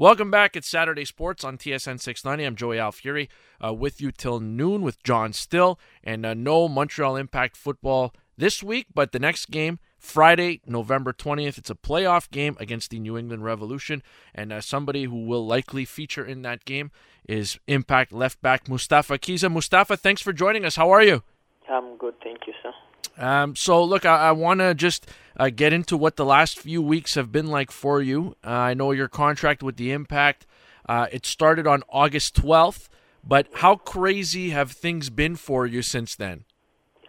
Welcome back. It's Saturday Sports on TSN 690. I'm Joey Alfieri uh, with you till noon with John Still. And uh, no Montreal Impact football this week, but the next game, Friday, November 20th, it's a playoff game against the New England Revolution. And uh, somebody who will likely feature in that game is Impact left back Mustafa Kizza. Mustafa, thanks for joining us. How are you? I'm good, thank you, sir. Um, so, look, I, I want to just uh, get into what the last few weeks have been like for you. Uh, I know your contract with the Impact, uh, it started on August 12th, but how crazy have things been for you since then?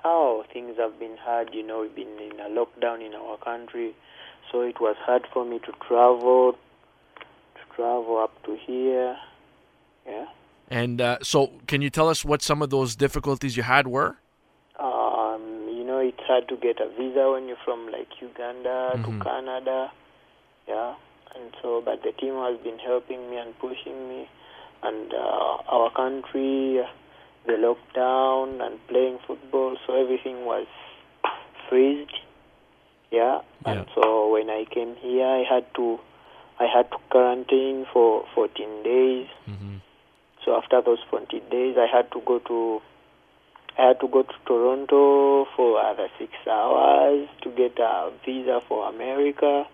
Oh, things have been hard. You know, we've been in a lockdown in our country, so it was hard for me to travel, to travel up to here. Yeah. And uh, so, can you tell us what some of those difficulties you had were? It's hard to get a visa when you're from like Uganda Mhm. to Canada. Yeah. And so, but the team has been helping me and pushing me, and uh, our country, the lockdown and playing football, so everything was freezed. Yeah. And so when I came here, I had to, I had to quarantine for 14 days. Mm-hmm. So after those 20 days, I had to go to I had to go to Toronto for other six hours to get a visa for America.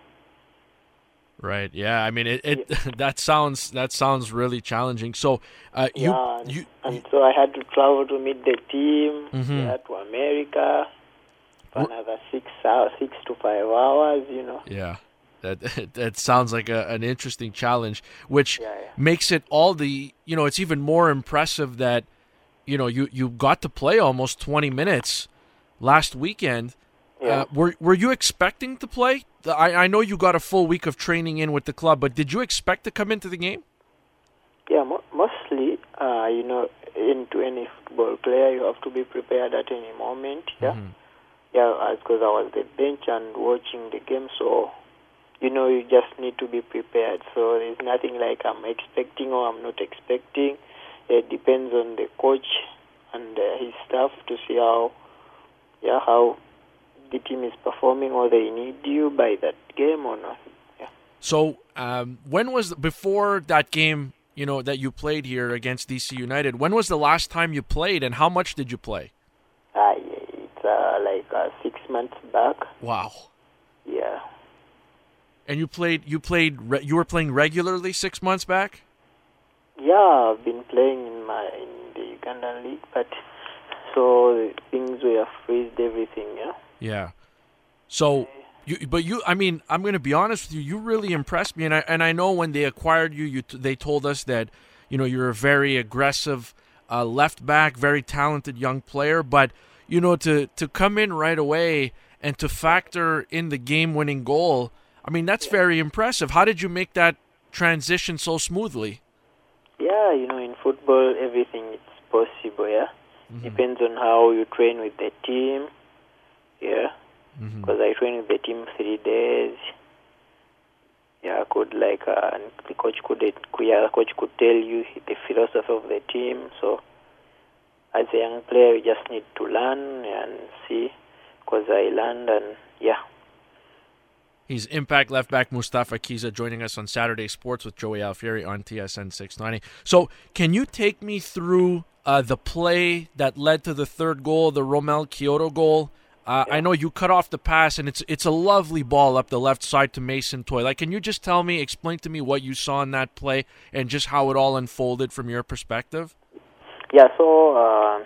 Right. Yeah. I mean, it, it that sounds that sounds really challenging. So, uh, you yeah, and, you and so I had to travel to meet the team. Mm-hmm. Yeah, to America for Wh- another six hours, six to five hours. You know. yeah. That that sounds like a, an interesting challenge, which Yeah, yeah. makes it all the you know it's even more impressive that you know you you got to play almost 20 minutes last weekend. Yeah. Uh, were were you expecting to play? I I know you got a full week of training in with the club, but did you expect to come into the game? Yeah, mo- mostly, uh, you know, into any football player, you have to be prepared at any moment. Yeah, Mhm. yeah, because I was the bench and watching the game, so you know, you just need to be prepared. So there's nothing like I'm expecting or I'm not expecting. It depends on the coach and uh, his staff to see how, yeah, how the team is performing or they need you by that game or not. Yeah. So, um, when was before that game? You know that you played here against DC United. When was the last time you played, and how much did you play? Uh, it's uh, like uh, six months back. Wow. Yeah. And you played. You played. Re- you were playing regularly six months back. Yeah, I've been playing in my in the Ugandan league, but so things were freezed everything. Yeah. Yeah. So, you, but you, I mean, I'm going to be honest with you. You really impressed me, and I and I know when they acquired you, you they told us that, you know, you're a very aggressive uh, left back, very talented young player. But you know, to to come in right away and to factor in the game-winning goal, I mean, that's very impressive. How did you make that transition so smoothly? Yeah, you know, in football, everything is possible. Yeah, depends on how you train with the team. Yeah, Mhm. because I train with the team three days. Yeah, I could like uh, the coach could yeah, the coach could tell you the philosophy of the team. So, as a young player, you just need to learn and see. Because I learned and yeah. He's Impact left back Mustafa Kizza joining us on Saturday Sports with Joey Alfieri on TSN 690. So, can you take me through uh, the play that led to the third goal, the Romell Quioto goal? Uh, I know you cut off the pass, and it's it's a lovely ball up the left side to Mason Toye. Like, can you just tell me, explain to me what you saw in that play, and just how it all unfolded from your perspective? Yeah, so uh,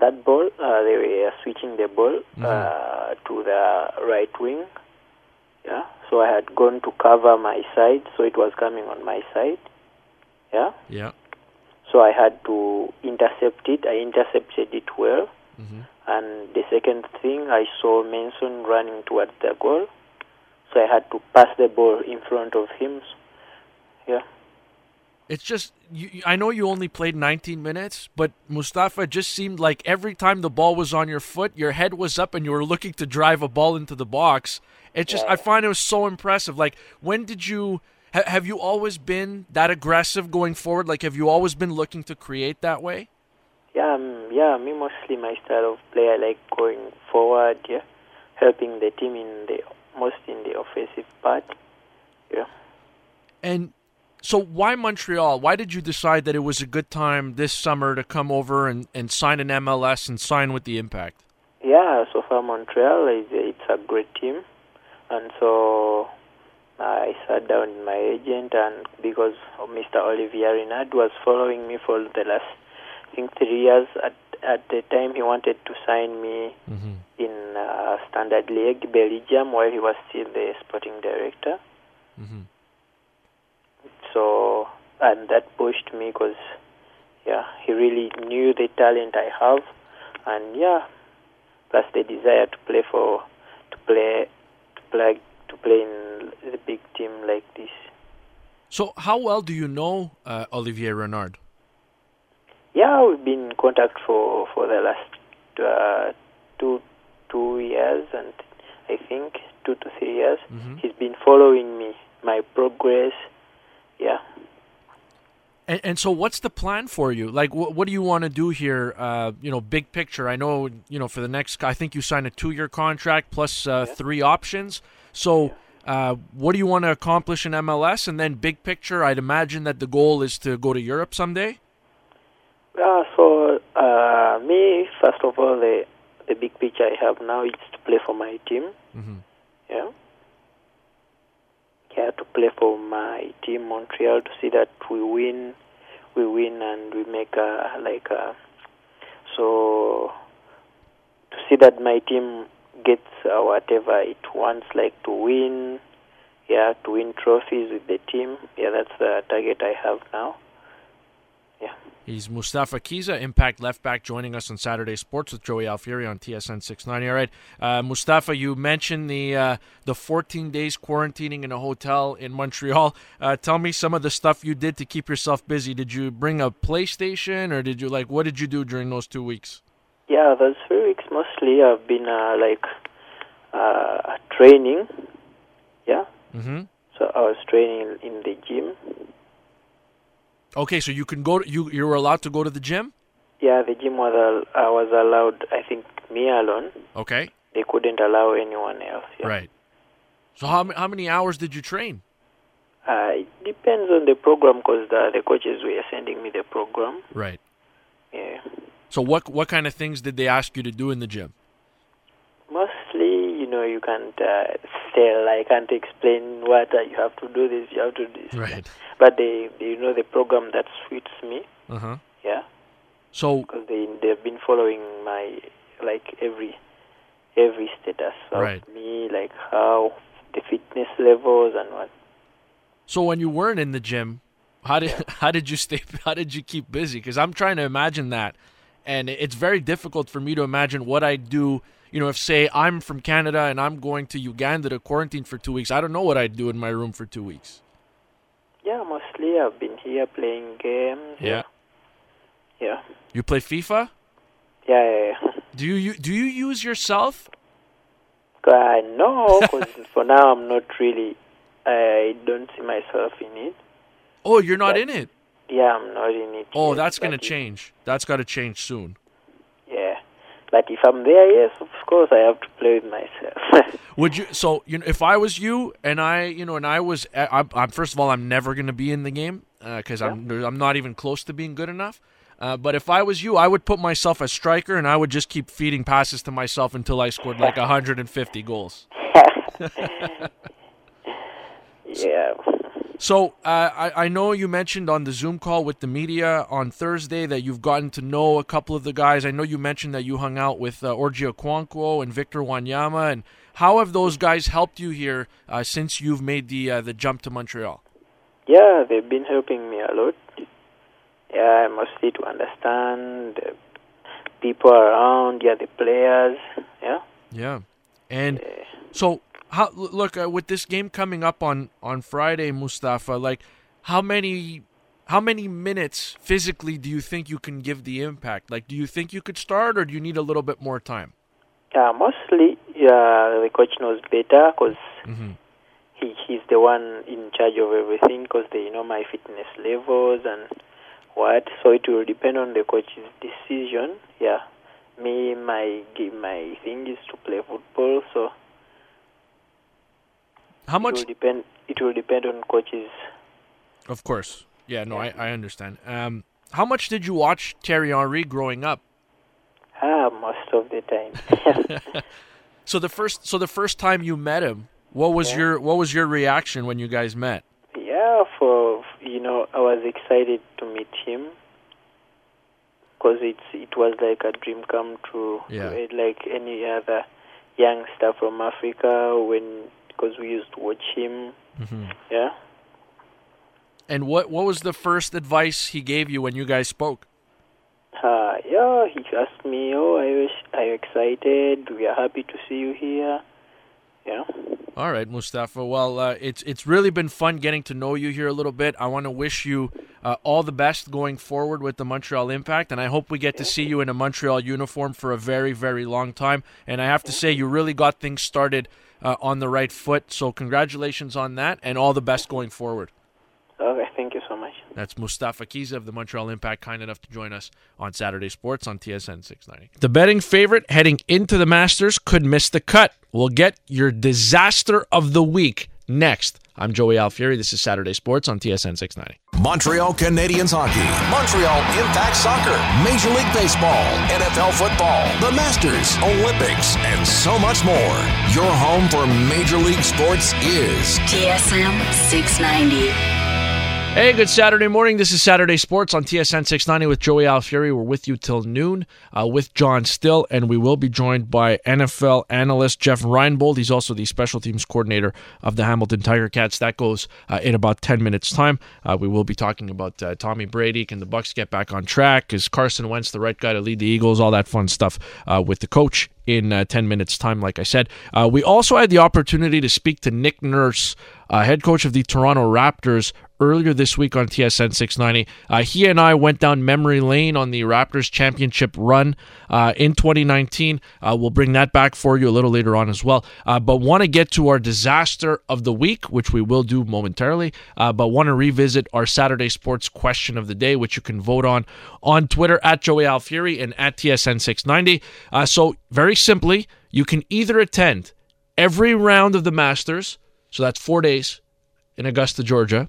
that ball, uh, they were switching the ball uh, to the right wing. Yeah, so I had gone to cover my side, so it was coming on my side. Yeah, Yeah. so I had to intercept it. I intercepted it well. Mhm. And the second thing, I saw Mason running towards the goal, so I had to pass the ball in front of him. Yeah. It's just you, I know you only played 19 minutes, but Mustafa just seemed like every time the ball was on your foot, your head was up and you were looking to drive a ball into the box. It just I find it was so impressive. Like when did you ha, have you always been that aggressive going forward? Like have you always been looking to create that way? Yeah, um, yeah. Me mostly my style of play. I like going forward. Yeah, helping the team in the most in the offensive part. Yeah. And So why Montreal? Why did you decide that it was a good time this summer to come over and, and sign an MLS and sign with the Impact? Yeah, so far Montreal is it's a great team, and so I sat down with my agent, and because Mr. Olivier Renard was following me for the last, I think, three years. At at the time, he wanted to sign me Mm-hmm. in uh, Standard Liège Belgium while he was still the sporting director. Mm-hmm. So, and that pushed me because, yeah, he really knew the talent I have, and yeah, plus the desire to play for, to play, to play, to play in the big team like this. So how well do you know uh, Olivier Renard? Yeah, we've been in contact for for the last uh, two two years, and I think two to three years. Mhm. He's been following me, my progress. Yeah. And, and so, what's the plan for you? Like, what, what do you want to do here? Uh, you know, big picture. I know, you know, for the next, I think you signed a two-year contract plus uh, three options. So, uh, what do you want to accomplish in MLS? And then, big picture, I'd imagine that the goal is to go to Europe someday. Yeah, so uh, me, first of all, the the big picture I have now is to play for my team. Mm-hmm. Yeah. Yeah, to play for my team, Montreal, to see that we win, we win, and we make a like a so to see that my team gets uh, whatever it wants, like to win. Yeah, to win trophies with the team. Yeah, that's the target I have now. Yeah. He's Mustafa Kizza, Impact left back, joining us on Saturday Sports with Joey Alfieri on TSN 690. All right, uh, Mustafa, you mentioned the uh, the 14 days quarantining in a hotel in Montreal. Uh, tell me some of the stuff you did to keep yourself busy. Did you bring a PlayStation, or did you like what did you do during those two weeks? Yeah, those three weeks mostly I've been uh, like uh, training. Yeah, Mm-hmm. so I was training in the gym. Okay, so you can go. To, you you were allowed to go to the gym. Yeah, the gym was al- I was allowed. I think me alone. Okay, They couldn't allow anyone else. Yeah. right. So how how many hours did you train? Uh, it depends on the program because the the coaches were sending me the program. Right. Yeah. So what what kind of things did they ask you to do in the gym? Know, you can't uh, say I can't explain what uh, you have to do this, you have to do this. Right. But they, they, you know, the program that suits me. Uh huh. Yeah. So because they they've been following my like every every status of Right. me, like how the fitness levels and what. So when you weren't in the gym, how did how did you stay? How did you keep busy? Because I'm trying to imagine that, and it's very difficult for me to imagine what I do. You know, if say I'm from Canada and I'm going to Uganda to quarantine for two weeks, I don't know what I'd do in my room for two weeks. Yeah, mostly I've been here playing games. Yeah. Yeah. You play FIFA? Yeah. yeah, yeah. Do you do you use yourself? Uh, no, because for now I'm not really. I don't see myself in it. Oh, you're not But- in it. Yeah, I'm not in it. Oh, yet, that's gonna change. That's got to change soon. Yeah, but if I'm there, yes, of course I have to play with myself. Would you? So you know, if I was you and I, you know, and I was, I, I'm, I'm first of all, I'm never going to be in the game because I'm, I'm not even close to being good enough. Uh, but if I was you, I would put myself as striker and I would just keep feeding passes to myself until I scored like 150 goals. yeah. So uh, I, I know you mentioned on the Zoom call with the media on Thursday that you've gotten to know a couple of the guys. I know you mentioned that you hung out with uh, Orji Okwonkwo and Victor Wanyama. And how have those guys helped you here uh, since you've made the uh, the jump to Montreal? Yeah, they've been helping me a lot. Yeah, mostly to understand the people around, yeah, the players. Yeah. Yeah, and Eh, so how look uh, with this game coming up on on Friday, Mustafa. Like, how many how many minutes physically do you think you can give the impact? Like, do you think you could start, or do you need a little bit more time? Yeah, mostly, yeah, the coach knows better because Mm-hmm. he he's the one in charge of everything because they know my fitness levels and what. So it will depend on the coach's decision. Yeah, me my my thing is to play football, so How it much? will depend. It will depend on coaches. Of course. Yeah, no, I, I understand. Um, how much did you watch Thierry Henry growing up? Ah, most of the time. So the first so the first time you met him, what was Yeah. your what was your reaction when you guys met? yeah, for you know, I was excited to meet him because it's it was like a dream come true. Yeah. Like any other youngster from Africa, when because we used to watch him. Mm-hmm. Yeah. And what what was the first advice he gave you when you guys spoke? Uh, yeah, he asked me, "Oh, are you, are you excited? We are happy to see you here." Yeah. All right, Mustafa. Well, uh, it's it's really been fun getting to know you here a little bit. I want to wish you uh, all the best going forward with the Montreal Impact, and I hope we get to see you in a Montreal uniform for a very very long time. And I have to say, you really got things started uh, on the right foot. So congratulations on that, and all the best going forward. Okay, thank you so much. That's Mustafa Kizza of the Montreal Impact, kind enough to join us on Saturday Sports on TSN 690. The betting favorite heading into the Masters could miss the cut. We'll get your disaster of the week next. I'm Joey Alfieri. This is Saturday Sports on TSN 690. Montreal Canadiens hockey, Montreal Impact soccer, Major League Baseball, NFL football, the Masters, Olympics, and so much more. Your home for Major League Sports is TSN 690. Hey, good Saturday morning. This is Saturday Sports on TSN 690 with Joey Alfieri. We're with you till noon uh, with John Still, and we will be joined by NFL analyst Jeff Reinbold. He's also the special teams coordinator of the Hamilton Tiger Cats. That goes uh, in about 10 minutes' time. Uh, we will be talking about uh, Tommy Brady. Can the Bucs get back on track? Is Carson Wentz the right guy to lead the Eagles? All that fun stuff uh, with the coach in uh, 10 minutes' time, like I said. Uh, we also had the opportunity to speak to Nick Nurse, uh, head coach of the Toronto Raptors, earlier this week on TSN 690. Uh, he and I went down memory lane on the Raptors championship run uh, in 2019. Uh, we'll bring that back for you a little later on as well. Uh, but want to get to our disaster of the week, which we will do momentarily. Uh, but want to revisit our Saturday sports question of the day, which you can vote on on Twitter at Joey Alfieri and at TSN 690. Uh, so, very simply, you can either attend every round of the Masters, so that's four days in Augusta, Georgia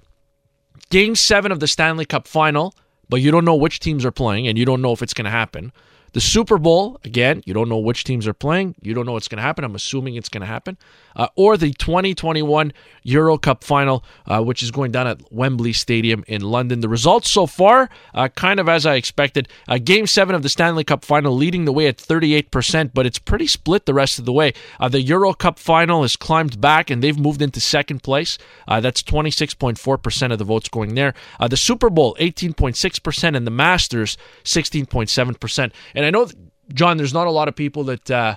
game seven of the Stanley Cup final, but you don't know which teams are playing and you don't know if it's going to happen. The Super Bowl, again, you don't know which teams are playing. You don't know what's going to happen. I'm assuming it's going to happen. Uh, or the 2021 Euro Cup final, uh, which is going down at Wembley Stadium in London. The results so far, uh, kind of as I expected. Uh, game seven of the Stanley Cup final leading the way at 38%, but it's pretty split the rest of the way. Uh, the Euro Cup final has climbed back and they've moved into second place. Uh, that's 26.4% of the votes going there. The Super Bowl, 18.6%, and the Masters, 16.7%. And I know, John, there's not a lot of people that. Uh,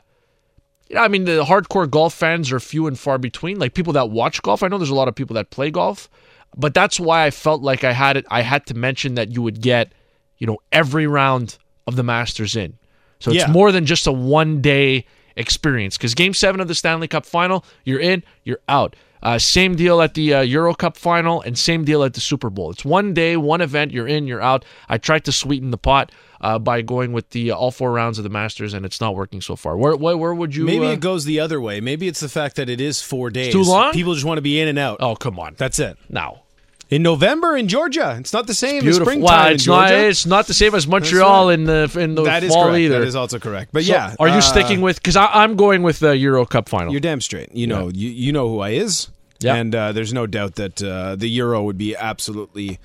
yeah, I mean the hardcore golf fans are few and far between. Like people that watch golf, I know there's a lot of people that play golf, but that's why I felt like I had it. I had to mention that you would get, you know, every round of the Masters in. So it's Yeah. more than just a one day experience. Because Game Seven of the Stanley Cup Final, you're in, you're out. Uh, same deal at the uh, Euro Cup Final, and same deal at the Super Bowl. It's one day, one event. You're in, you're out. I tried to sweeten the pot uh, by going with the uh, all four rounds of the Masters, and it's not working so far. Where where, where would you? Maybe uh, it goes the other way. Maybe it's the fact that it is four days. too long? People just want to be in and out. Oh come on! That's it. now In November in Georgia, it's not the same as beautiful. Wow, in it's not. Georgia. It's not the same as Montreal in the in the that fall correct. either. That is also correct. But So, yeah, are you uh, sticking with? Because I'm going with the Euro Cup final. You're damn straight. You know, you, you know who I is. Yeah. And uh, there's no doubt that uh, the Euro would be absolutely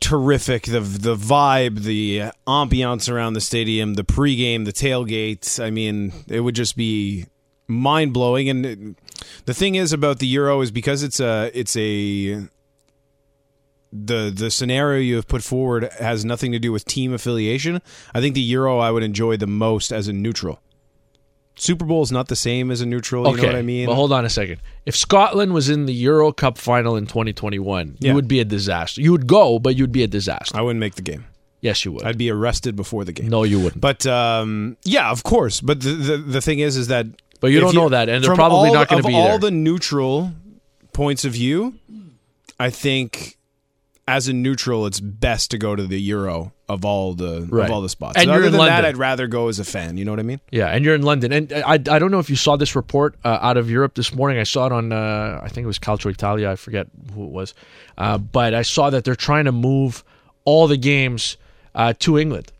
terrific. The the vibe, the ambiance around the stadium, the pregame, the tailgate. I mean, it would just be mind blowing. And it- the thing is about the Euro is because it's a it's a the the scenario you have put forward has nothing to do with team affiliation. I think the Euro I would enjoy the most as a neutral. Super Bowl is not the same as a neutral. You okay, know what I mean? But hold on a second. If Scotland was in the Euro Cup final in 2021, Yeah. you would be a disaster. You would go, but you'd be a disaster. I wouldn't make the game. yes, you would. I'd be arrested before the game. no, you wouldn't. But um, yeah, of course. But the, the the thing is, is that But you don't know that, and they're probably all not gonna of be all there. the neutral points of view. I think as a neutral, it's best to go to the Euro of all the Right. of all the spots. And you're Other in than that, London. I'd rather go as a fan. You know what I mean? Yeah, and you're in London, and I, I don't know if you saw this report uh, out of Europe this morning. I saw it on uh, I think it was Calcio Italia. I forget who it was, uh, but I saw that they're trying to move all the games uh, to England.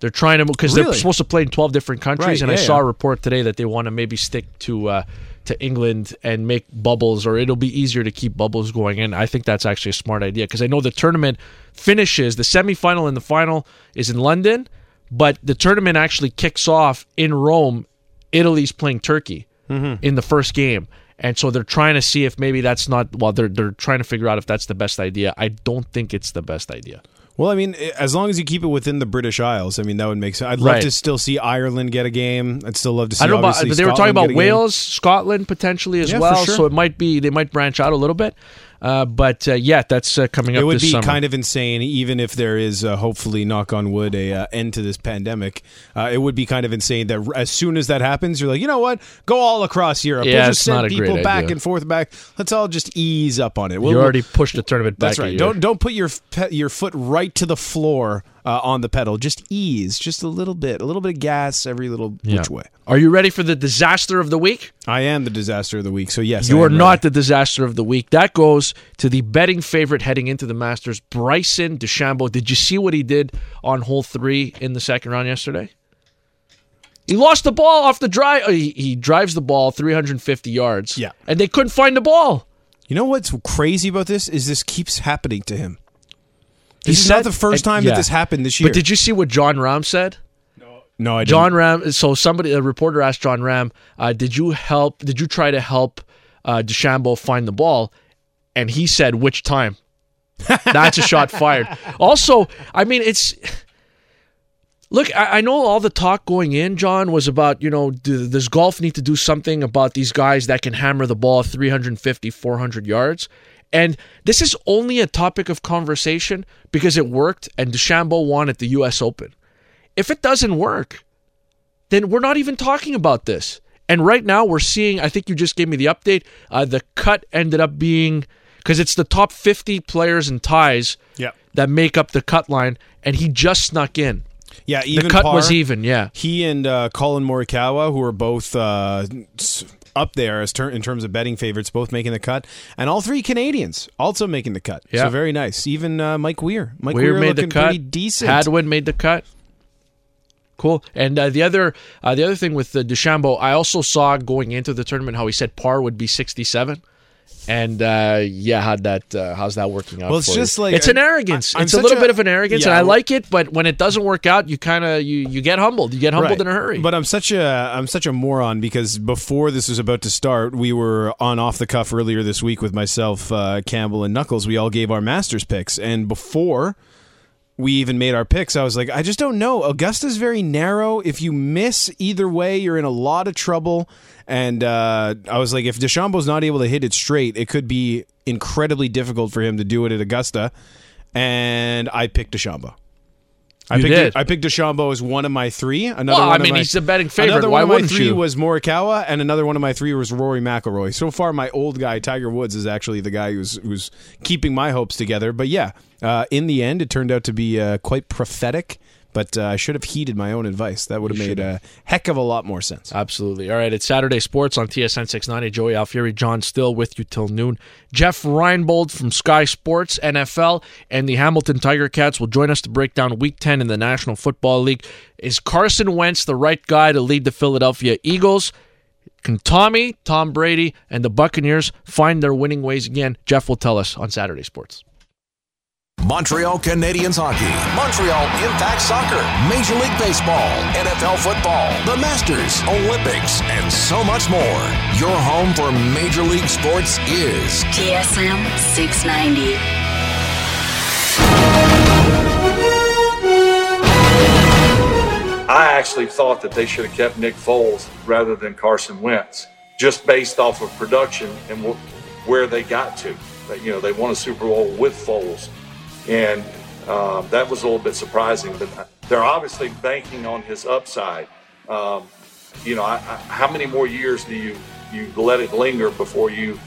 They're trying to because they're supposed to play in 12 different countries, Right, and I yeah, saw yeah. a report today that they want to maybe stick to uh, to England and make bubbles, or it'll be easier to keep bubbles going in. I think that's actually a smart idea because I know the tournament finishes the semifinal and the final is in London, but the tournament actually kicks off in Rome. Italy's playing Turkey Mm-hmm. in the first game. And so they're trying to see if maybe that's not well they're they're trying to figure out if that's the best idea. I don't think it's the best idea. Well, I mean, eh, as long as you keep it within the British Isles, I mean, that would make sense. I'd love Right. to still see Ireland get a game. I'd still love to see. I don't know about but they were talking about a game. Wales, Scotland potentially as Yeah, well. sure. So it might be they might branch out a little bit. Uh, but uh, yeah, that's uh, coming up It would be summer. kind of insane, even if there is, uh, hopefully, knock on wood, a uh, end to this pandemic. Uh, it would be kind of insane that r- as soon as that happens, you're like, you know what? Go all across Europe. Yeah, we'll it's just send people back idea. and forth, back. Let's all just ease up on it. We'll, you already pushed the tournament back. That's right. Don't don't put your your foot right to the floor uh, on the pedal. Just ease, just a little bit, a little bit of gas every little Yeah. which way. Are you ready for the disaster of the week? I am the disaster of the week, so yes, You are am not the disaster of the week. That goes to the betting favorite heading into the Masters, Bryson DeChambeau. Did you see what he did on hole three in the second round yesterday? He lost the ball off the drive. uh, He, he drives the ball 350 yards. Yeah. And they couldn't find the ball. You know what's crazy about this is this keeps happening to him. He This is said- not the first and- time yeah. that this happened this year. But did you see what Jon Rahm said? no, I didn't. Jon Rahm. So somebody, a reporter asked Jon Rahm, uh, "Did you help? Did you try to help uh, DeChambeau find the ball?" And he said, "Which time?" That's a shot fired. Also, I mean, it's look. I, I know all the talk going in, John, was about you know, do, does golf need to do something about these guys that can hammer the ball 350, 400 yards? And this is only a topic of conversation because it worked, and DeChambeau won at the U.S. Open. If it doesn't work, then we're not even talking about this. And right now, we're seeing. I think you just gave me the update. Uh, the cut ended up being because it's the top 50 players and ties Yeah. that make up the cut line, and he just snuck in. Yeah, even the cut par, was even. Yeah, He and uh, Collin Morikawa, who are both uh, up there as ter- in terms of betting favorites, both making the cut, and all three Canadians also making the cut. Yeah. So very nice. Even uh, Mike Weir. Mike Weir Weir made the cut. pretty decent. Hadwin made the cut. Cool. And uh, the other uh, the other thing with the DeChambeau, I also saw going into the tournament how he said par would be 67. And uh, yeah, how'd that uh, how's that working out? Well, it's for just you? like- it's an arrogance. I- it's a little a- bit of an arrogance, and I like it. But when it doesn't work out, you kind of you you get humbled. You get humbled Right. in a hurry. But I'm such a I'm such a moron because before this was about to start, we were on off the cuff earlier this week with myself, uh, Campbell, and Knuckles. We all gave our Masters picks, and before we even made our picks, I was like, I just don't know. Augusta's very narrow. If you miss either way, you're in a lot of trouble. And uh, I was like, if DeChambeau's not able to hit it straight, it could be incredibly difficult for him to do it at Augusta. And I picked DeChambeau. I You picked did. I picked DeChambeau as one of my three. Another Well, one I of mean, my- he's the betting favorite. Another Why one of my three you? was Morikawa, and another one of my three was Rory McIlroy. So far, my old guy Tiger Woods is actually the guy who's who's keeping my hopes together. But yeah, uh, in the end, it turned out to be uh, quite prophetic. But uh, I should have heeded my own advice. That would have made a heck of a lot more sense. Absolutely. All right, it's Saturday Sports on TSN 690. Joey Alfieri, John Still with you till noon. Jeff Reinbold from Sky Sports, NFL, and the Hamilton Tiger Cats will join us to break down Week 10 in the National Football League. Is Carson Wentz the right guy to lead the Philadelphia Eagles? Can Tommy, Tom Brady, and the Buccaneers find their winning ways again? Jeff will tell us on Saturday Sports. Montreal Canadiens hockey, Montreal Impact Soccer, Major League Baseball, NFL football, the Masters, Olympics, and so much more. Your home for Major League Sports is TSN 690. I actually thought that they should have kept Nick Foles rather than Carson Wentz, just based off of production and wh- where they got to. That you know they won a Super Bowl with Foles, and um, that was a little bit surprising. But they're obviously banking on his upside. Um, you know, I, I, how many more years do you you let it linger before you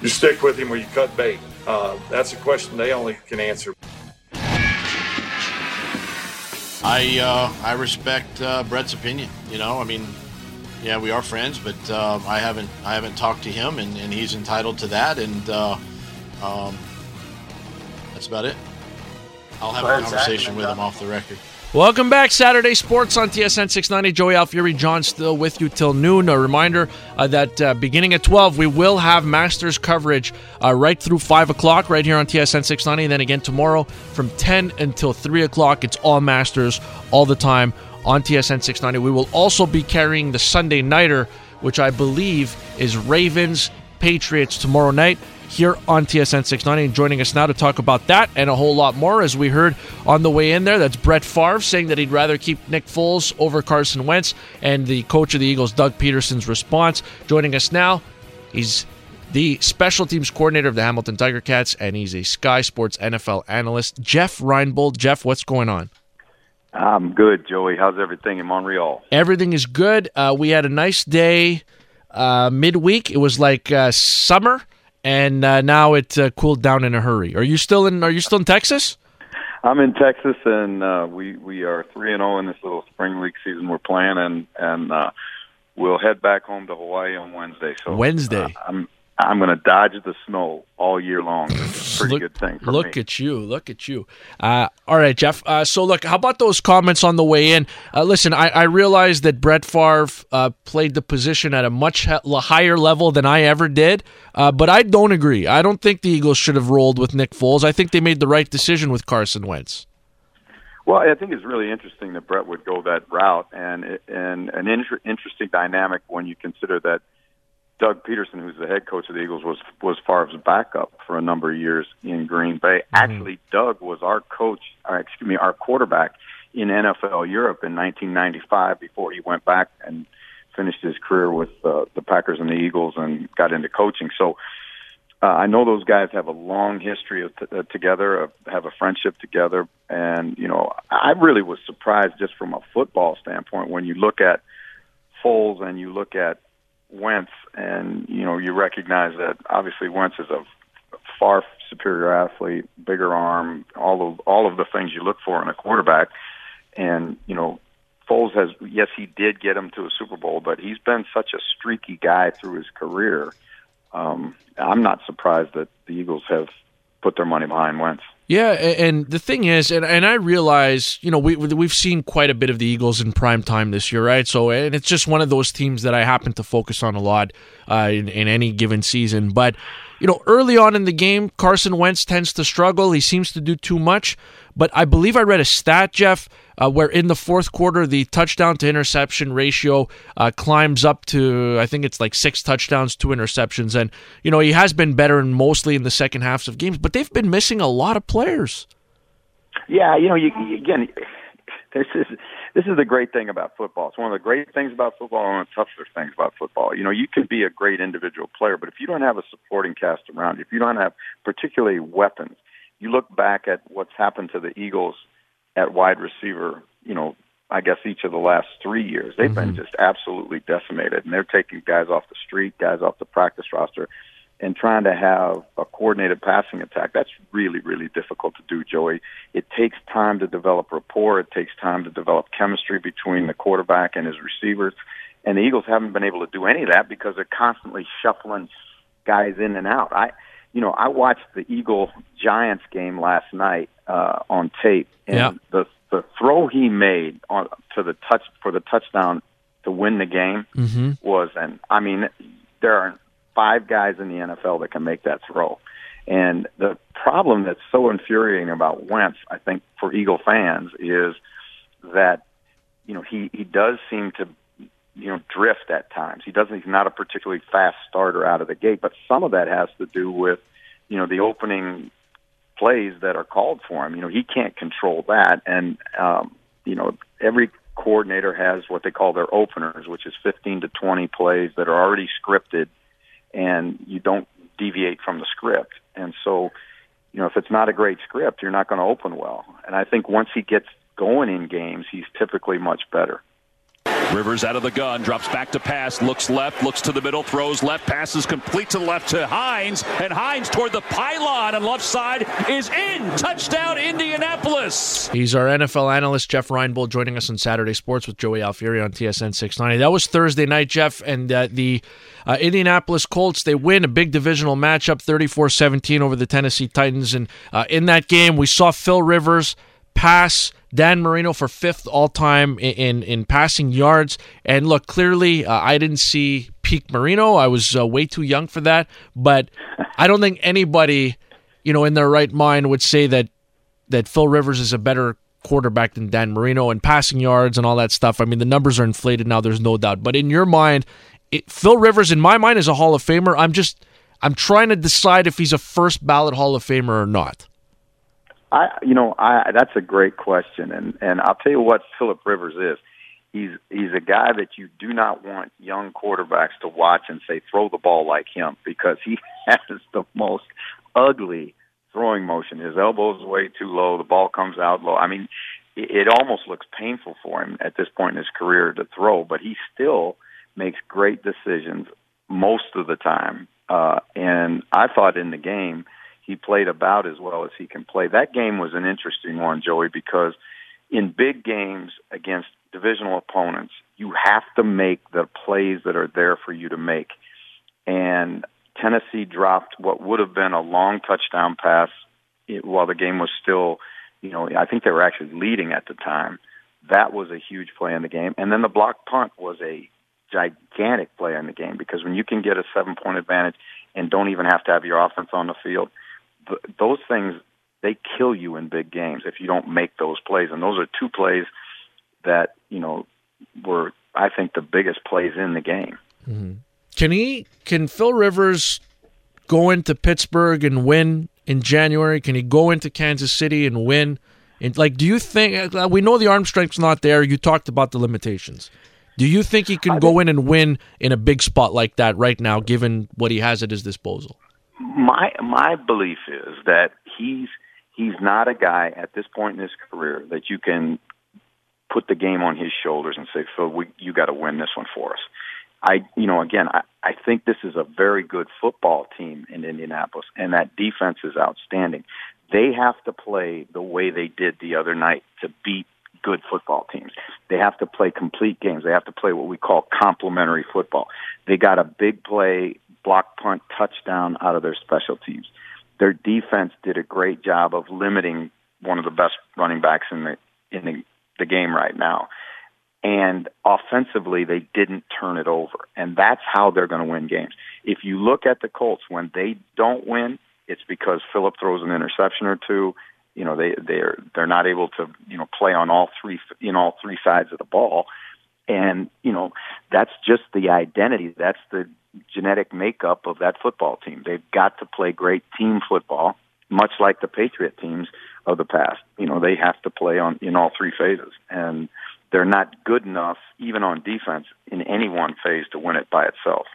you stick with him or you cut bait? Uh, that's a question they only can answer. I uh, I respect uh, Brett's opinion. You know, I mean, yeah, we are friends, but uh, I haven't I haven't talked to him, and, and he's entitled to that, and uh, um, that's about it. I'll have a conversation with him off the record. Welcome back, Saturday Sports on TSN 690. Joey Alfieri, John still with you till noon. A reminder uh, that uh, beginning at 12, we will have Masters coverage uh, right through 5 o'clock right here on TSN 690. And then again tomorrow from 10 until 3 o'clock. It's all Masters all the time on TSN 690. We will also be carrying the Sunday Nighter, which I believe is Ravens Patriots tomorrow night here on TSN 690. And joining us now to talk about that and a whole lot more, as we heard on the way in there, that's Brett Favre saying that he'd rather keep Nick Foles over Carson Wentz, and the coach of the Eagles, Doug Pederson's response. Joining us now, he's the special teams coordinator of the Hamilton Tiger Cats, and he's a Sky Sports NFL analyst, Jeff Reinbold. Jeff, what's going on? I'm good, Joey. How's everything in Montreal? Everything is good. Uh, we had a nice day uh, midweek. It was like uh, summer and uh, now it uh, cooled down in a hurry. Are you still in? Are you still in Texas? I'm in Texas, and uh, we we are three and zero oh in this little spring league season we're playing, and and uh, we'll head back home to Hawaii on Wednesday. So Wednesday, uh, I'm I'm going to dodge the snow all year long. Pretty look, good thing. For look me. at you. Look at you. Uh, all right, Jeff. Uh, so, look, how about those comments on the way in? Uh, listen, I, I realize that Brett Favre uh, played the position at a much higher level than I ever did, uh, but I don't agree. I don't think the Eagles should have rolled with Nick Foles. I think they made the right decision with Carson Wentz. Well, I think it's really interesting that Brett would go that route, and and an inter- interesting dynamic when you consider that Doug Pederson, who's the head coach of the Eagles, was was Favre's backup for a number of years in Green Bay. Mm-hmm. Actually, Doug was our coach, or excuse me, our quarterback in NFL Europe in 1995 before he went back and finished his career with uh, the Packers and the Eagles and got into coaching. So uh, I know those guys have a long history of t- uh, together, uh, have a friendship together, and you know I really was surprised just from a football standpoint when you look at Foles and you look at Wentz, and you know you recognize that obviously Wentz is a far superior athlete, bigger arm, all of all of the things you look for in a quarterback. And you know, Foles has yes, he did get him to a Super Bowl, but he's been such a streaky guy through his career. Um, I'm not surprised that the Eagles have put their money behind Wentz. Yeah, and the thing is, and, and I realize, you know, we we've seen quite a bit of the Eagles in prime time this year, right? So, and it's just one of those teams that I happen to focus on a lot uh, in, in any given season. But you know, early on in the game, Carson Wentz tends to struggle. He seems to do too much. But I believe I read a stat, Jeff, uh, where in the fourth quarter, the touchdown to interception ratio uh, climbs up to, I think it's like six touchdowns, two interceptions. And, you know, he has been better in mostly in the second halves of games, but they've been missing a lot of players. Yeah, you know, you, again, this is this is the great thing about football. It's one of the great things about football and one of the tougher things about football. You know, you can be a great individual player, but if you don't have a supporting cast around you, if you don't have particularly weapons, you look back at what's happened to the Eagles at wide receiver, you know, I guess each of the last three years, they've mm-hmm. been just absolutely decimated, and they're taking guys off the street, guys off the practice roster, and trying to have a coordinated passing attack. That's really, really difficult to do, Joey. It takes time to develop rapport. It takes time to develop chemistry between the quarterback and his receivers. And the Eagles haven't been able to do any of that because they're constantly shuffling guys in and out. I you know, I watched the Eagle Giants game last night uh, on tape, and yep. the the throw he made on to the touch for the touchdown to win the game mm-hmm. was, and I mean, there are five guys in the NFL that can make that throw. And the problem that's so infuriating about Wentz, I think, for Eagle fans, is that you know he he does seem to you know drift at times. He doesn't. He's not a particularly fast starter out of the gate, but some of that has to do with you know the opening plays that are called for him. You know he can't control that, and um, you know every coordinator has what they call their openers, which is 15 to 20 plays that are already scripted, and you don't deviate from the script. And so, you know, if it's not a great script, you're not going to open well. And I think once he gets going in games, he's typically much better. Rivers out of the gun, drops back to pass, looks left, looks to the middle, throws left, passes complete to left to Hines, and Hines toward the pylon on left side is in. Touchdown, Indianapolis. He's our NFL analyst, Jeff Reinbold, joining us on Saturday Sports with Joey Alfieri on TSN 690. That was Thursday night, Jeff, and uh, the uh, Indianapolis Colts, they win a big divisional matchup 34 17 over the Tennessee Titans. And uh, in that game, we saw Phil Rivers pass Dan Marino for fifth all time in, in, in passing yards. And look, clearly, uh, I didn't see peak Marino. I was uh, way too young for that. But I don't think anybody, you know, in their right mind would say that that Phil Rivers is a better quarterback than Dan Marino and passing yards and all that stuff. I mean, the numbers are inflated now. There's no doubt. But in your mind, it, Phil Rivers, in my mind, is a Hall of Famer. I'm just, I'm trying to decide if he's a first ballot Hall of Famer or not. I, you know, I that's a great question, and and I'll tell you what Philip Rivers is. He's he's a guy that you do not want young quarterbacks to watch and say throw the ball like him because he has the most ugly throwing motion. His elbows way too low. The ball comes out low. I mean, it, it almost looks painful for him at this point in his career to throw, but he still makes great decisions most of the time. Uh, and I thought in the game he played about as well as he can play. That game was an interesting one, Joey, because in big games against divisional opponents, you have to make the plays that are there for you to make. And Tennessee dropped what would have been a long touchdown pass while the game was still, you know, I think they were actually leading at the time. That was a huge play in the game. And then the block punt was a gigantic play in the game because when you can get a seven point advantage and don't even have to have your offense on the field, th- those things they kill you in big games if you don't make those plays. And those are two plays that you know were I think the biggest plays in the game. Mm-hmm. Can he? Can Phil Rivers go into Pittsburgh and win in January? Can he go into Kansas City and win? And like, do you think uh, we know the arm strength's not there? You talked about the limitations. Do you think he can go in and win in a big spot like that right now, given what he has at his disposal? My my belief is that he's he's not a guy at this point in his career that you can put the game on his shoulders and say, Phil, we, you got to win this one for us. I, you know, again, I, I think this is a very good football team in Indianapolis, and that defense is outstanding. They have to play the way they did the other night to beat good football teams. They have to play complete games. They have to play what we call complementary football. They got a big play, block punt, touchdown out of their special teams. Their defense did a great job of limiting one of the best running backs in the in the, the game right now. And offensively, they didn't turn it over. And that's how they're going to win games. If you look at the Colts, when they don't win, it's because Philip throws an interception or two you know they they're they're not able to you know play on all three in all three sides of the ball. And you know that's just the identity. That's the genetic makeup of that football team. They've got to play great team football much like the patriot teams of the past. You know they have to play on in all three phases. And they're not good enough even on defense in any one phase to win it by itself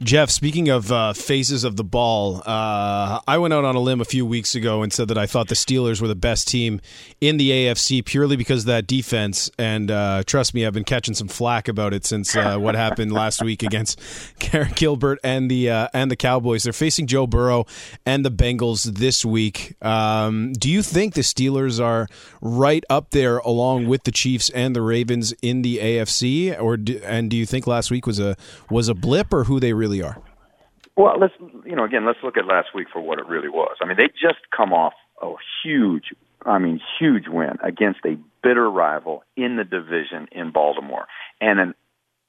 Jeff, speaking of uh, phases of the ball, uh, I went out on a limb a few weeks ago and said that I thought the Steelers were the best team in the AFC purely because of that defense. And uh, trust me, I've been catching some flack about it since uh, what happened last week against Garrett Gilbert and the uh, and the Cowboys. They're facing Joe Burrow and the Bengals this week. Um, do you think the Steelers are right up there along with the Chiefs and the Ravens in the AFC, or do, and do you think last week was a was a blip, or who they really really are? Well, let's you know again, let's look at last week for what it really was. I mean, they just come off a huge, I mean, huge win against a bitter rival in the division in Baltimore, and an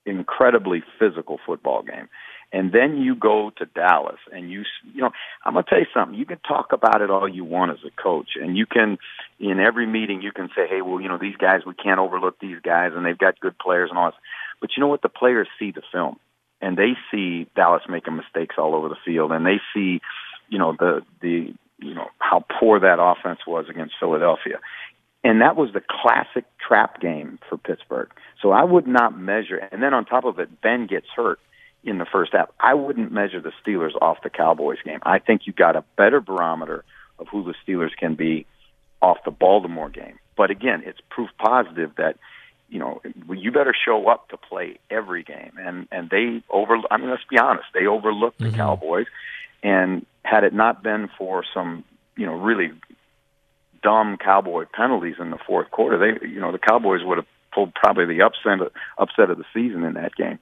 incredibly physical football game. And then you go to Dallas, and you you know I'm gonna tell you something. You can talk about it all you want as a coach, and you can in every meeting you can say, hey, well, you know these guys, we can't overlook these guys, and they've got good players and all this. But you know what? The players see the film and they see Dallas making mistakes all over the field, and they see, you know, the the you know how poor that offense was against Philadelphia, and that was the classic trap game for Pittsburgh. So I would not measure, and then on top of it, Ben gets hurt in the first half. I wouldn't measure the Steelers off the Cowboys game. I think you got a better barometer of who the Steelers can be off the Baltimore game. But again, it's proof positive that you know, you better show up to play every game. And and they over. I mean, let's be honest, they overlooked the Mhm. Cowboys. And had it not been for some, you know, really dumb Cowboy penalties in the fourth quarter, they, you know, the Cowboys would have pulled probably the upset upset of the season in that game.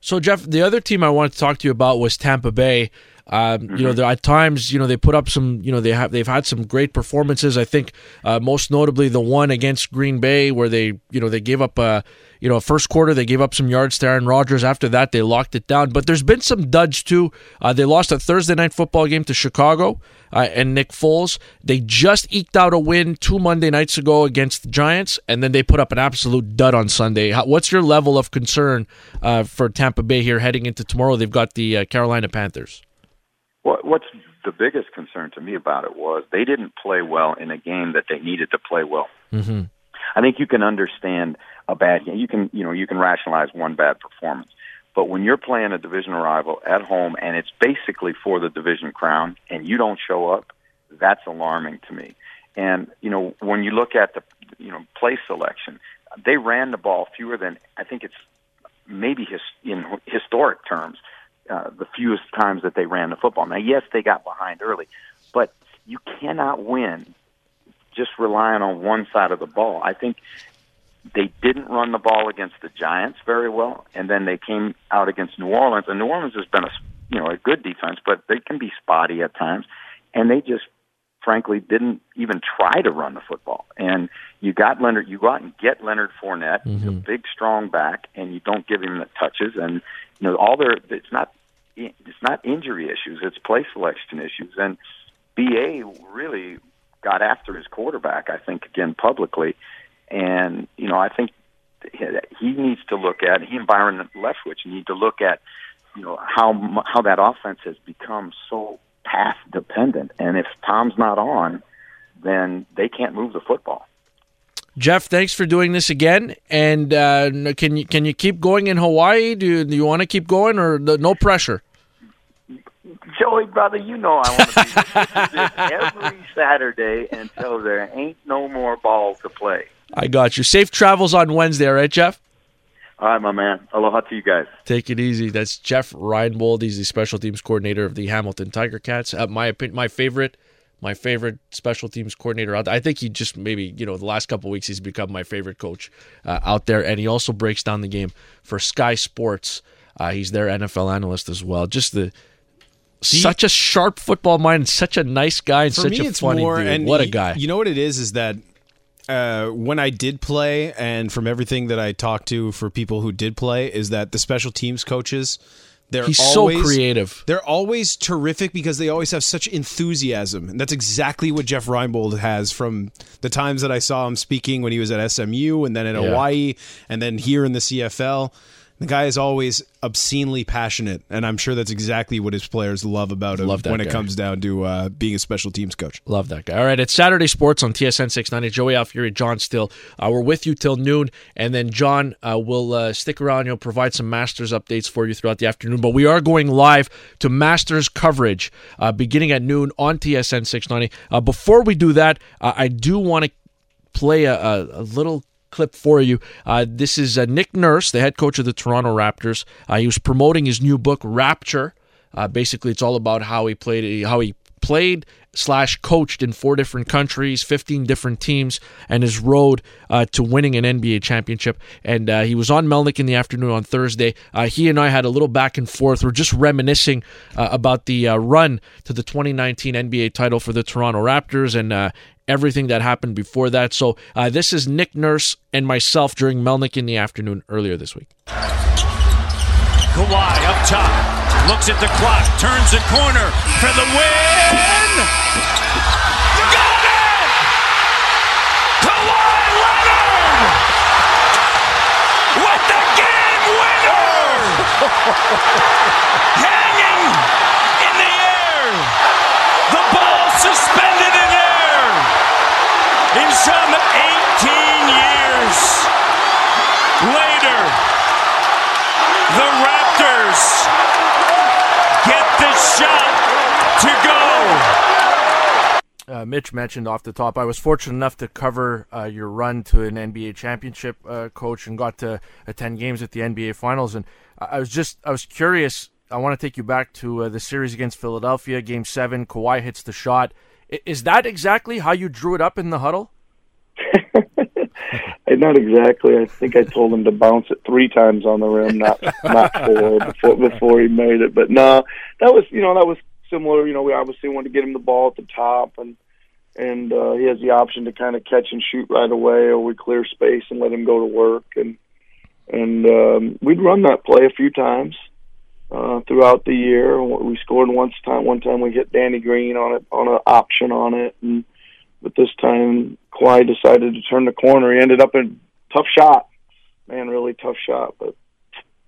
So Jeff, the other team I wanted to talk to you about was Tampa Bay. Um, You know, Mm-hmm. there, at times, you know, they put up some. You know, they have they've had some great performances. I think uh, most notably the one against Green Bay, where they, you know, they gave up a, you know, first quarter they gave up some yards to Aaron Rodgers. After that, they locked it down. But there's been some duds too. Uh, they lost a Thursday night football game to Chicago uh, and Nick Foles. They just eked out a win two Monday nights ago against the Giants, and then they put up an absolute dud on Sunday. How, what's your level of concern uh, for Tampa Bay here heading into tomorrow? They've got the uh, Carolina Panthers. What, what's the biggest concern to me about it was they didn't play well in a game that they needed to play well. Mm-hmm. I think you can understand a bad game. You can, you know, you can rationalize one bad performance. But when you're playing a division rival at home and it's basically for the division crown and you don't show up, that's alarming to me. And, you know, when you look at the, you know, play selection, they ran the ball fewer than, I think it's maybe his, in historic terms, uh, the fewest times that they ran the football. Now, yes, they got behind early, but you cannot win just relying on one side of the ball. I think they didn't run the ball against the Giants very well, and then they came out against New Orleans, and New Orleans has been a you know a good defense, but they can be spotty at times, and they just frankly didn't even try to run the football. And you got Leonard, you go out and get Leonard Fournette, he's a big strong back, and you don't give him the touches, and you know all their it's not it's not injury issues, it's play selection issues, and BA really got after his quarterback, I think, again publicly. And, you know, I think he needs to look at, he and Byron Leftwich need to look at, you know, how, how that offense has become so pass dependent. And if Tom's not on, then they can't move the football. Jeff, thanks for doing this again. And uh, can you can you keep going in Hawaii? Do you, do you want to keep going, or no no pressure? Joey, brother, you know I want to be this every Saturday until there ain't no more ball to play. I got you. Safe travels on Wednesday, all right, Jeff? All right, my man. Aloha to you guys. Take it easy. That's Jeff Reinbold. He's the special teams coordinator of the Hamilton Tiger Cats. Uh, my opinion, my favorite, my favorite special teams coordinator out. There. I think he just maybe you know the last couple of weeks he's become my favorite coach uh, out there, and he also breaks down the game for Sky Sports. Uh, he's their NFL analyst as well. Just the such a sharp football mind, and such a nice guy, and such a funny more. dude. And what a guy! You know what it is? Is that uh, when I did play, and from everything that I talked to for people who did play, is that the special teams coaches. They're He's so always, creative. They're always terrific because they always have such enthusiasm, and that's exactly what Jeff Reinbold has from the times that I saw him speaking when he was at SMU, and then at Yeah. Hawaii, and then here in the CFL. The guy is always obscenely passionate, and I'm sure that's exactly what his players love about him Love that when it comes down to uh, being a special teams coach. Love that guy. All right, it's Saturday Sports on TSN 690. Joey Alfieri, John Still. Uh, we're with you till noon, and then John uh, will uh, stick around. He'll provide some Masters updates for you throughout the afternoon. But we are going live to Masters coverage uh, beginning at noon on TSN 690. Uh, before we do that, uh, I do want to play a, a, a little clip for you. Uh, this is uh, Nick Nurse, the head coach of the Toronto Raptors. Uh, he was promoting his new book, Rapture. Uh, basically, it's all about how he played, how he played slash coached in four different countries, 15 different teams, and his road uh, to winning an NBA championship. And uh, he was on Melnick in the afternoon on Thursday. Uh, he and I had a little back and forth. We're just reminiscing uh, about the uh, run to the 2019 NBA title for the Toronto Raptors and everything that happened before that. So uh, this is Nick Nurse and myself during Melnick in the afternoon earlier this week. Kawhi up top, looks at the clock, turns the corner for the win. Got it! Kawhi Leonard with the game winner, some 18 years later. The Raptors get the shot to go. uh, Mitch mentioned off the top, I was fortunate enough to cover uh, your run to an NBA championship, uh, coach, and got to attend games at the NBA Finals. And I was just, I was curious. I want to take you back to uh, the series against Philadelphia, Game Seven. Kawhi hits the shot. Is that exactly how you drew it up in the huddle? not exactly. I think I told him to bounce it three times on the rim, not not four before before he made it. But no, that was you know that was similar. You know, we obviously wanted to get him the ball at the top, and and uh, he has the option to kind of catch and shoot right away, or we clear space and let him go to work. And and um, we'd run that play a few times uh, throughout the year. We scored once time. One time we hit Danny Green on it on an option on it, and but this time Kawhi decided to turn the corner. He ended up in tough shot, man, really tough shot. But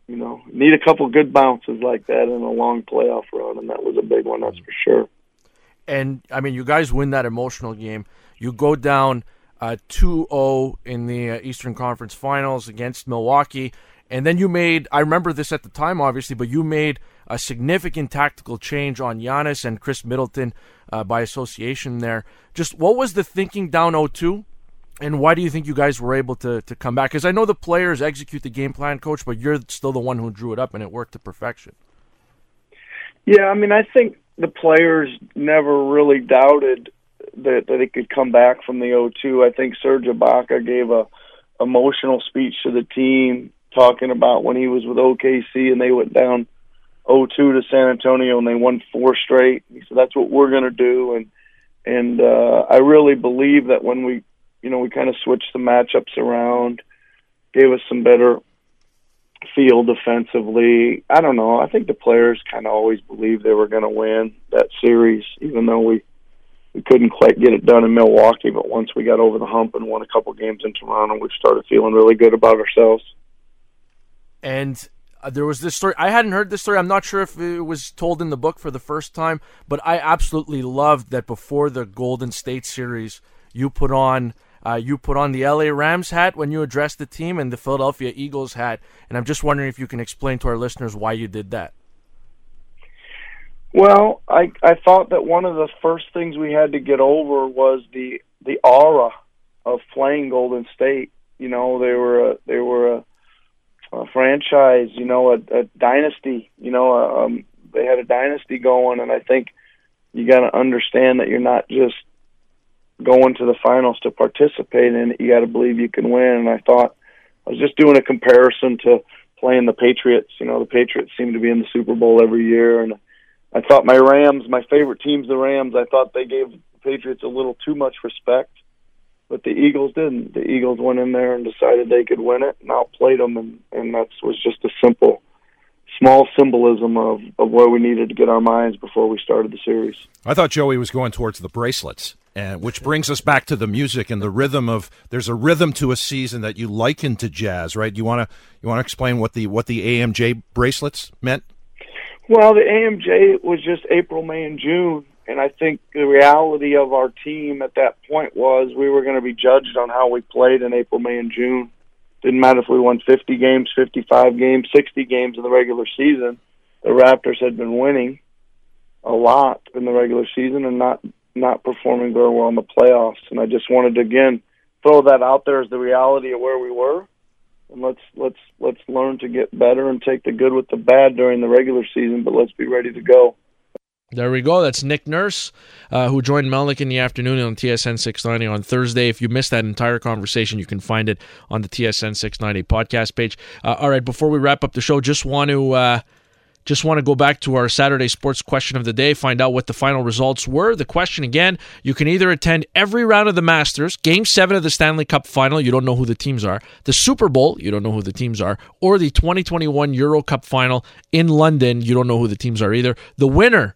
you know, need a couple good bounces like that in a long playoff run, and that was a big one, that's for sure. And I mean, you guys win that emotional game. You go down uh, 2-0 in the uh, Eastern Conference Finals against Milwaukee, and then you made. I remember this at the time, obviously, but you made a significant tactical change on Giannis and Khris Middleton uh, by association there. Just what was the thinking down 0-2? And why do you think you guys were able to, to come back? Because I know the players execute the game plan, coach, but you're still the one who drew it up and it worked to perfection. Yeah, I mean, I think the players never really doubted that, that it could come back from the 0-2. I think Serge Ibaka gave a emotional speech to the team talking about when he was with OKC and they went down 0-2 to San Antonio and they won four straight. He said that's what we're going to do, and and uh, I really believe that when we, you know, we kind of switched the matchups around, gave us some better feel defensively. I don't know. I think the players kind of always believed they were going to win that series, even though we we couldn't quite get it done in Milwaukee. But once we got over the hump and won a couple games in Toronto, we started feeling really good about ourselves. And there was this story. I hadn't heard this story. I'm not sure if it was told in the book for the first time, but I absolutely loved that before the Golden State series, you put on uh, you put on the LA Rams hat when you addressed the team and the Philadelphia Eagles hat. And I'm just wondering if you can explain to our listeners why you did that. Well, I I thought that one of the first things we had to get over was the the aura of playing Golden State. You know, they were a, they were a a franchise, you know, a, a dynasty. You know, um, they had a dynasty going, and I think you got to understand that you're not just going to the finals to participate in it. You got to believe you can win. And I thought I was just doing a comparison to playing the Patriots. You know, the Patriots seem to be in the Super Bowl every year, and I thought my Rams, my favorite team's the Rams. I thought they gave the Patriots a little too much respect but the Eagles didn't. The Eagles went in there and decided they could win it and outplayed them, and and that was just a simple, small symbolism of of where we needed to get our minds before we started the series. I thought Joey was going towards the bracelets, and which brings us back to the music and the rhythm of. There's a rhythm to a season that you liken to jazz, right? You want to you want to explain what the what the AMJ bracelets meant? Well, the AMJ was just April, May, and June and I think the reality of our team at that point was we were going to be judged on how we played in April, May, and June. Didn't matter if we won 50 games, 55 games, 60 games in the regular season. The Raptors had been winning a lot in the regular season and not not performing very well in the playoffs. And I just wanted to again throw that out there as the reality of where we were. And let's let's let's learn to get better and take the good with the bad during the regular season, but let's be ready to go. There we go. That's Nick Nurse, uh, who joined Melnick in the afternoon on TSN 690 on Thursday. If you missed that entire conversation, you can find it on the TSN 690 podcast page. Uh, all right, before we wrap up the show, just want to uh, just want to go back to our Saturday sports question of the day, find out what the final results were. The question again: You can either attend every round of the Masters, Game Seven of the Stanley Cup Final. You don't know who the teams are. The Super Bowl. You don't know who the teams are, or the 2021 Euro Cup Final in London. You don't know who the teams are either. The winner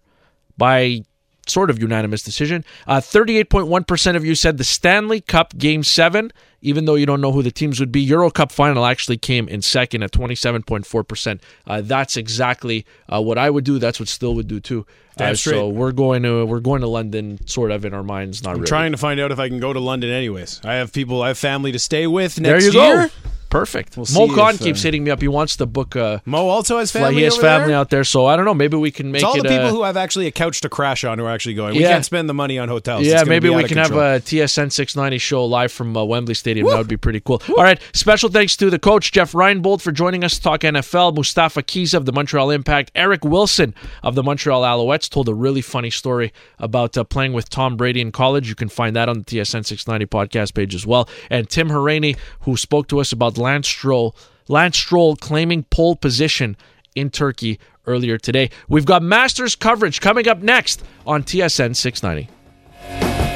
by sort of unanimous decision. Uh, 38.1% of you said the Stanley Cup Game 7, even though you don't know who the teams would be. Euro Cup final actually came in second at 27.4%. Uh, that's exactly uh, what I would do. That's what Still would do too. Uh, so we're going to we're going to London, sort of in our minds. Not I'm really. trying to find out if I can go to London anyways. I have people, I have family to stay with There next you go. Perfect. We'll Mo if, uh, keeps hitting me up. He wants to book a. Mo also has flight. family. He has family there? out there, so I don't know. Maybe we can make It's all it the people a, who have actually a couch to crash on who are actually going. We Yeah. can't spend the money on hotels. Yeah, maybe be we can control. have a TSN 690 show live from uh, Wembley Stadium. That would be pretty cool. All right. Special thanks to the coach, Jeff Reinbold, for joining us to talk NFL. Mustafa Kizza of the Montreal Impact. Eric Wilson of the Montreal Alouettes told a really funny story about uh, playing with Tom Brady in college. You can find that on the TSN 690 podcast page as well. And Tim Hauraney, who spoke to us about Lance Stroll, Lance Stroll claiming pole position in Turkey earlier today. We've got Masters coverage coming up next on TSN 690.